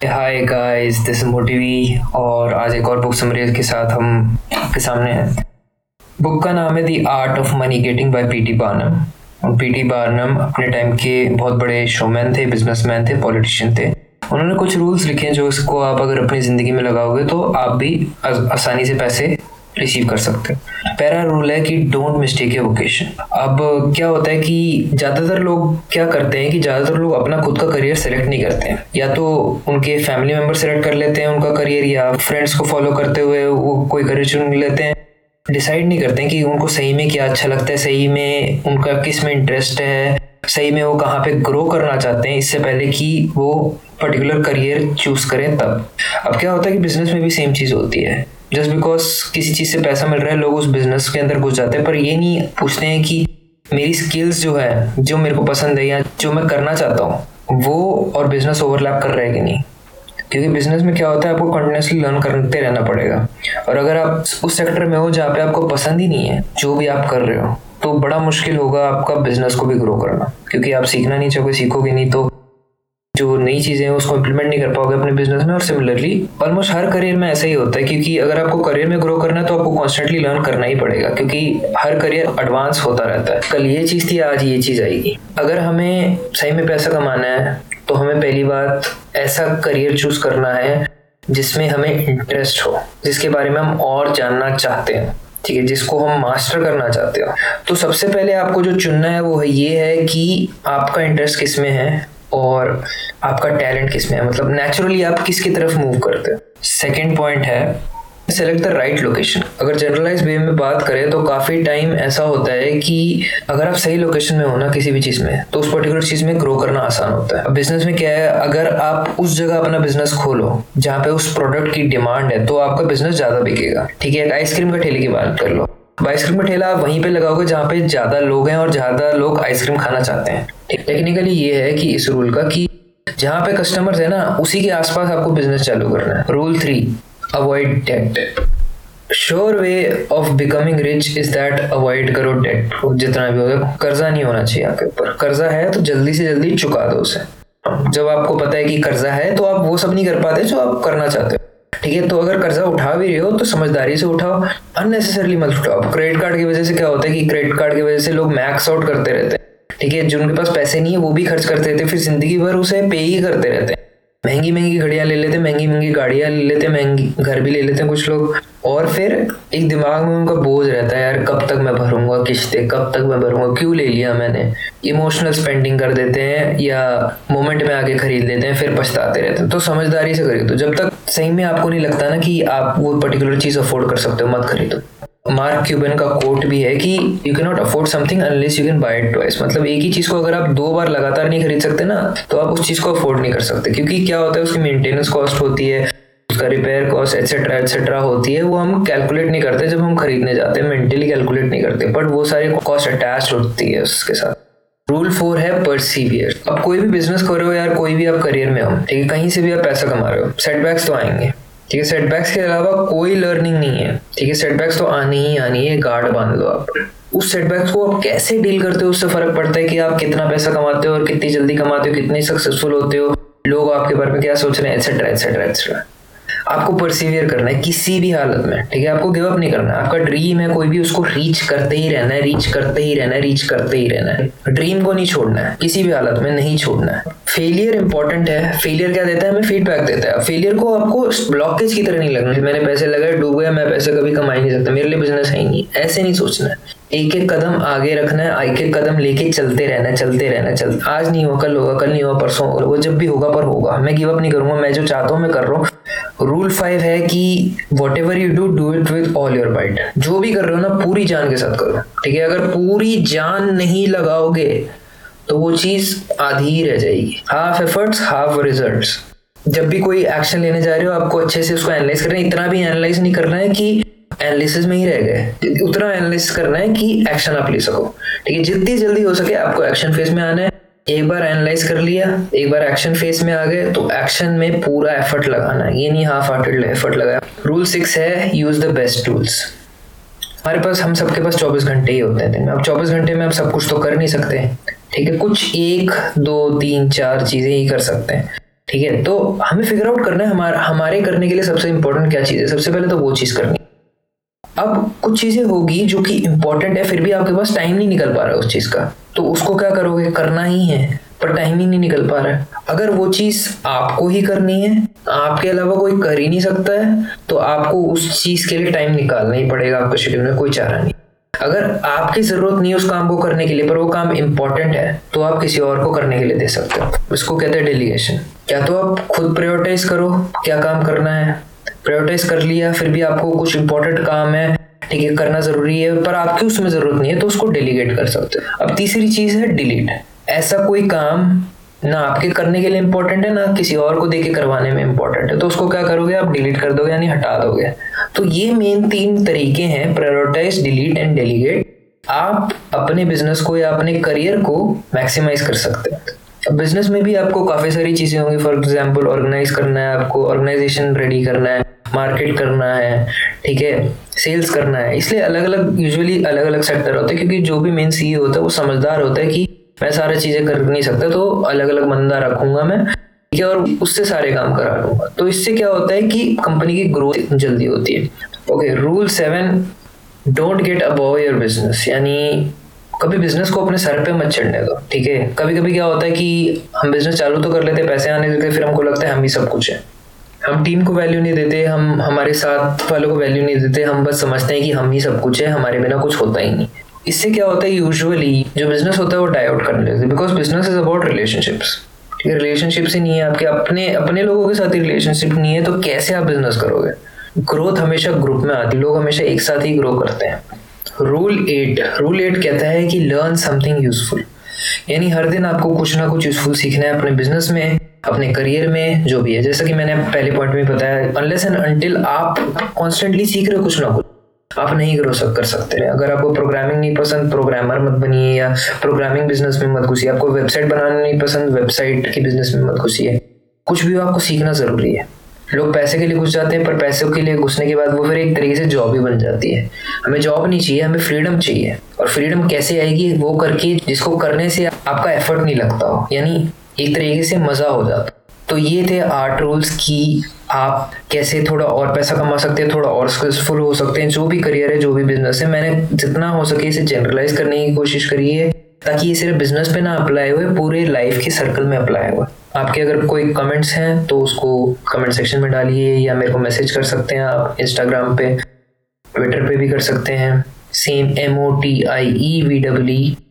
Hi guys this मोटिवी और आज एक और बुक समरी के साथ हम आपके सामने हैं। बुक का नाम है the art of money getting by PT Barnum और पीटी बार्नम अपने टाइम के बहुत बड़े शोमैन थे बिजनेसमैन थे पॉलिटिशियन थे। उन्होंने कुछ रूल्स लिखे हैं जो इसको आप अगर अपनी ज़िंदगी में लगाओगे तो आप भी आसानी से पैसे रिसीव कर सकते हैं। पहला रूल है कि डोंट मिस्टेक ए वोकेशन अब क्या होता है कि ज़्यादातर लोग क्या करते हैं कि ज़्यादातर लोग अपना खुद का करियर सेलेक्ट नहीं करते हैं। या तो उनके फैमिली मेंबर सेलेक्ट कर लेते हैं उनका करियर या फ्रेंड्स को फॉलो करते हुए वो कोई करियर चुन लेते हैं। डिसाइड नहीं करते हैं कि उनको सही में क्या अच्छा लगता है, सही में उनका किसमें इंटरेस्ट है, सही में वो कहाँ पे ग्रो करना चाहते हैं। इससे पहले कि वो पर्टिकुलर करियर चूज़ करें तब। अब क्या होता है कि बिज़नेस में भी सेम चीज़ होती है। जस्ट बिकॉज़ किसी चीज़ से पैसा मिल रहा है, लोग उस बिज़नेस के अंदर घुस जाते हैं। पर ये नहीं पूछते हैं कि मेरी स्किल्स जो है, जो मेरे को पसंद है या जो मैं करना चाहता हूँ, वो और बिज़नेस ओवरलैप कर रहा है कि नहीं? क्योंकि बिज़नेस में क्या होता है, आपको कंटिन्यूसली लर्न करते रहना पड़ेगा। और अगर आप उस सेक्टर में हो जहाँ पे आपको पसंद ही नहीं है, जो भी आप कर रहे हो तो बड़ा मुश्किल होगा आपका बिज़नेस को भी ग्रो करना। क्योंकि आप सीखना नहीं चाहोगे सीखोगे नहीं तो जो नई चीज़ें हैं, उसको इम्प्लीमेंट नहीं कर पाओगे अपने बिज़नेस में। और सिमिलरली ऑलमोस्ट हर करियर में ऐसा ही होता है, क्योंकि अगर आपको करियर में ग्रो करना है तो आपको कॉन्स्टेंटली लर्न करना ही पड़ेगा, क्योंकि हर करियर एडवांस होता रहता है। कल ये चीज़ थी, आज ये चीज़ आएगी। अगर हमें सही में पैसा कमाना है तो हमें पहली बात ऐसा करियर चूज़ करना है, जिसमें हमें इंटरेस्ट हो, जिसके बारे में हम और जानना चाहते हैं, ठीक है, जिसको हम मास्टर करना चाहते हो। तो सबसे पहले आपको जो चुनना है, वो है, ये है कि आपका इंटरेस्ट किसमें है और आपका टैलेंट किसमें है? मतलब नेचुरली आप किसकी तरफ़ मूव करते हो? सेकेंड पॉइंट है सेलेक्ट द राइट लोकेशन अगर जनरलाइज वे में बात करें तो काफ़ी टाइम ऐसा होता है कि अगर आप सही लोकेशन में हो ना किसी भी चीज़ में तो उस पर्टिकुलर चीज़ में ग्रो करना आसान होता है। बिज़नेस में क्या है, अगर आप उस जगह अपना बिज़नेस खोलो, जहाँ पे उस प्रोडक्ट की डिमांड है तो आपका बिज़नेस ज़्यादा बिकेगा। ठीक है आइसक्रीम का ठेले की बात कर लो। आइसक्रीम का ठेला आप वहीं पे लगाओगे जहाँ पे ज़्यादा लोग हैं और ज़्यादा लोग आइसक्रीम खाना चाहते हैं। टेक्निकली ये है कि इस रूल का कि जहाँ पे कस्टमर्स है ना, उसी के आसपास आपको बिज़नेस चालू करना है। Rule three avoid debt sure way of becoming rich is that avoid करो डेट जितना भी होगा कर्जा नहीं होना चाहिए आपके ऊपर। कर्जा है तो जल्दी से जल्दी चुका दो उसे। जब आपको पता है कि कर्जा है तो आप वो सब नहीं कर पाते जो आप करना चाहते हो। ठीक है तो अगर कर्जा उठा भी रहे हो तो समझदारी से उठाओ। अननेसेसरली मत उठाओ क्रेडिट कार्ड की वजह से क्या होता है कि क्रेडिट कार्ड की वजह से लोग मैक्स आउट करते रहते हैं। ठीक है, जिनके पास पैसे नहीं है, वो भी खर्च करते रहते फिर ज़िंदगी भर उसे पे ही करते रहते महँगी महँगी घड़ियाँ ले लेते, महँगी महँगी गाड़ियाँ ले लेते, महँगी घर भी ले लेते हैं कुछ लोग। और फिर एक दिमाग में उनका बोझ रहता है, यार, कब तक मैं भरूँगा किश्ते? कब तक मैं भरूँगा? क्यों ले लिया मैंने? इमोशनल स्पेंडिंग कर देते हैं या मोमेंट में आके खरीद लेते हैं, फिर पछताते रहते हैं। तो समझदारी से खरीदो। जब तक सही में आपको नहीं लगता ना कि आप वो पर्टिकुलर चीज़ अफोर्ड कर सकते हो, मत खरीदो। मार्क क्यूबन का कोट भी है कि you can not afford something unless you can buy it twice मतलब एक ही चीज़ को अगर आप दो बार लगातार नहीं खरीद सकते ना तो आप उस चीज़ को अफोर्ड नहीं कर सकते। क्योंकि क्या होता है, उसकी मेंटेनेंस कॉस्ट होती है, उसका रिपेयर कॉस्ट एक्सेट्रा एक्सेट्रा होती है, वो हम कैलकुलेट नहीं करते जब हम खरीदने जाते हैं मेंटली कैलकुलेट नहीं करते। बट वो सारी कॉस्ट अटैच होती है उसके साथ। रूल फोर है परसीवियर अब कोई भी बिज़नेस कर रहे हो यार, कोई भी आप करियर में हो, ठीक है, कहीं से भी आप पैसा कमा रहे हो सेटबैक्स तो आएँगे। ठीक है सेटबैक्स के अलावा कोई लर्निंग नहीं है। ठीक है सेटबैक्स तो आनी ही आनी है गार्ड बाँध लो आप। उस सेटबैक्स को आप कैसे डील करते हो, उससे फ़र्क पड़ता है कि आप कितना पैसा कमाते हो और कितनी जल्दी कमाते हो, कितने सक्सेसफुल होते हो, लोग आपके बारे में क्या सोच रहे हैं एक्सेट्रा एक्सेट्रा एक्सेट्रा आपको परसिवियर करना है किसी भी हालत में, ठीक है? आपको गिव अप नहीं करना है। आपका ड्रीम है, कोई भी उसको रीच करते ही रहना है रीच करते ही रहना है रीच करते ही रहना है। ड्रीम को नहीं छोड़ना है, किसी भी हालत में नहीं छोड़ना है। फेलियर इंपॉर्टेंट है। फेलियर क्या देता है? हमें फीडबैक देता है। फेलियर को आपको ब्लॉकेज की तरह नहीं लगना मैंने पैसे लगाए, डूब गया, मैं पैसे कभी कमा ही नहीं सकता। मेरे लिए बिज़नेस है ही नहीं। ऐसे नहीं सोचना है। एक एक कदम आगे रखना है, एक एक कदम लेके चलते रहना चलते रहना चल। आज नहीं होगा कल होगा, कल नहीं होगा परसों होगा जब भी होगा, पर होगा। मैं गिव अप नहीं करूँगा, मैं जो चाहता हूँ, मैं कर रहा हूँ। रूल फाइव है कि whatever you do do it with all your might जो भी कर रहे हो ना, पूरी जान के साथ करो। ठीक है? अगर पूरी जान नहीं लगाओगे तो वो चीज़ आधी ही रह जाएगी। हाफ़ एफर्ट्स हाफ़ रिज़ल्ट जब भी कोई एक्शन लेने जा रहे हो, आपको अच्छे से उसको एनालाइज करना है। इतना भी एनालाइज नहीं करना है कि एनालिसिस में ही रह गए। उतना एनालिसिस करना है कि एक्शन आप ले सको। ठीक है? जितनी जल्दी हो सके आपको एक्शन फ़ेज़ में आना है। एक बार एनालाइज कर लिया, एक बार एक्शन फ़ेज़ में आ गए तो एक्शन में पूरा एफर्ट लगाना है ये नहीं हाफ़ हार्टेड एफर्ट लगाया। रूल सिक्स है यूज़ द बेस्ट टूल्स हमारे पास, हम सबके पास 24 घंटे ही होते हैं दिन में। अब 24 घंटे में आप सब कुछ तो कर नहीं सकते। ठीक है, कुछ एक, दो, तीन, चार चीज़ें ही कर सकते हैं। ठीक है तो हमें फिगर आउट करना है, हमारे हमारे करने के लिए सबसे इंपॉर्टेंट क्या चीज़ है? सबसे पहले तो वो चीज़ करनी अब कुछ चीज़ें होगी जो कि इंपॉर्टेंट है, फिर भी आपके पास टाइम नहीं निकल पा रहा है उस चीज़ का। तो उसको क्या करोगे? करना ही है, पर टाइम ही नहीं निकल पा रहा है। अगर वो चीज़ आपको ही करनी है, आपके अलावा कोई कर ही नहीं सकता है तो आपको उस चीज़ के लिए टाइम निकालना ही पड़ेगा, आपके शेड्यूल में कोई चारा नहीं। अगर आपकी ज़रूरत नहीं उस काम को करने के लिए, पर वो काम इंपॉर्टेंट है तो आप किसी और को करने के लिए दे सकते हो। इसको कहते हैं डेलीगेशन क्या तो आप खुद प्रायोरिटाइज करो, क्या काम करना है प्रायोरिटाइज कर लिया, फिर भी आपको कुछ इंपॉर्टेंट काम है, ठीक है, करना ज़रूरी है, पर आपकी उसमें ज़रूरत नहीं है तो उसको डेलीगेट कर सकते हो। अब तीसरी चीज़ है डिलीट ऐसा कोई काम ना आपके करने के लिए इंपॉर्टेंट है, ना किसी और को देके करवाने में इंपॉर्टेंट है। तो उसको क्या करोगे आप? डिलीट कर दोगे, यानी हटा दोगे। तो ये मेन तीन तरीके हैं प्रायोरिटाइज डिलीट एंड डेलीगेट आप अपने बिज़नेस को या अपने करियर को मैक्सिमाइज कर सकते हैं। बिज़नेस में भी आपको काफ़ी सारी चीज़ें होंगी। फॉर एग्ज़ाम्पल ऑर्गेनाइज करना है आपको ऑर्गेनाइजेशन रेडी करना है मार्केट करना है, ठीक है? सेल्स करना है। इसलिए अलग अलग यूजुअली अलग अलग सेक्टर होते हैं, क्योंकि जो भी मेन सीईओ होता है, वो समझदार होता है कि मैं सारी चीज़ें कर नहीं सकता तो अलग अलग बंदा रखूँगा मैं, ठीक है? और उससे सारे काम करा लूँगा तो इससे क्या होता है कि कंपनी की ग्रोथ जल्दी होती है। Okay rule seven don't get above your business यानी कभी बिज़नेस को अपने सर पे मत चढ़ने दो, ठीक है? कभी कभी क्या होता है कि हम बिज़नेस चालू तो कर लेते हैं, पैसे आने देते फिर हमको लगता है हम ही सब कुछ है। हम टीम को वैल्यू नहीं देते, हम, हमारे साथ वालों को वैल्यू नहीं देते, हम बस समझते हैं कि हम ही सब कुछ है, हमारे बिना कुछ होता ही नहीं। इससे क्या होता है यूजुअली जो बिज़नेस होता है वो डाई आउट करने लगते because business is about relationships ठीक है? रिलेशनशिप्स ही नहीं है आपके, अपने अपने लोगों के साथ ही रिलेशनशिप नहीं है तो कैसे आप बिज़नेस करोगे? ग्रोथ हमेशा ग्रुप में आती है, लोग हमेशा एक साथ ही ग्रो करते हैं। रूल एट रूल एट कहता है कि लर्न समथिंग यूजफुल यानी हर दिन आपको कुछ ना कुछ यूजफुल सीखना है अपने बिज़नेस में, अपने करियर में, जो भी है। जैसा कि मैंने पहले पॉइंट में बताया अनलेस एंड अनटिल आप कॉन्स्टेंटली सीख रहे हो कुछ ना कुछ, आप नहीं ग्रो सक, कर सकते हैं। अगर आपको प्रोग्रामिंग नहीं पसंद प्रोग्रामर मत बनिए, या प्रोग्रामिंग बिज़नेस में मत घुसिए। आपको वेबसाइट बनाना नहीं पसंद वेबसाइट के बिज़नेस में मत घुसिए। कुछ भी आपको सीखना ज़रूरी है। लोग पैसे के लिए घुस जाते हैं, पर पैसों के लिए घुसने के बाद वो फिर एक तरीके से जॉब ही बन जाती है। हमें जॉब नहीं चाहिए, हमें फ्रीडम चाहिए। और फ्रीडम कैसे आएगी, वो करके जिसको करने से आपका एफर्ट नहीं लगता हो। यानी एक तरीके से मज़ा हो जाता तो ये थे आर्ट रूल्स की आप कैसे थोड़ा और पैसा कमा सकते हैं, थोड़ा और सक्सेसफुल हो सकते हैं, जो भी करियर है, जो भी बिज़नेस है। मैंने जितना हो सके इसे जनरलाइज करने की कोशिश करी है। ताकि ये सिर्फ़ बिज़नेस पे ना अप्लाई हुए पूरे लाइफ के सर्कल में अप्लाई हुआ आपके अगर कोई कमेंट्स हैं तो उसको कमेंट सेक्शन में डालिए या मेरे को मैसेज कर सकते हैं आप इंस्टाग्राम पे ट्विटर पे भी कर सकते हैं same M O T I E V W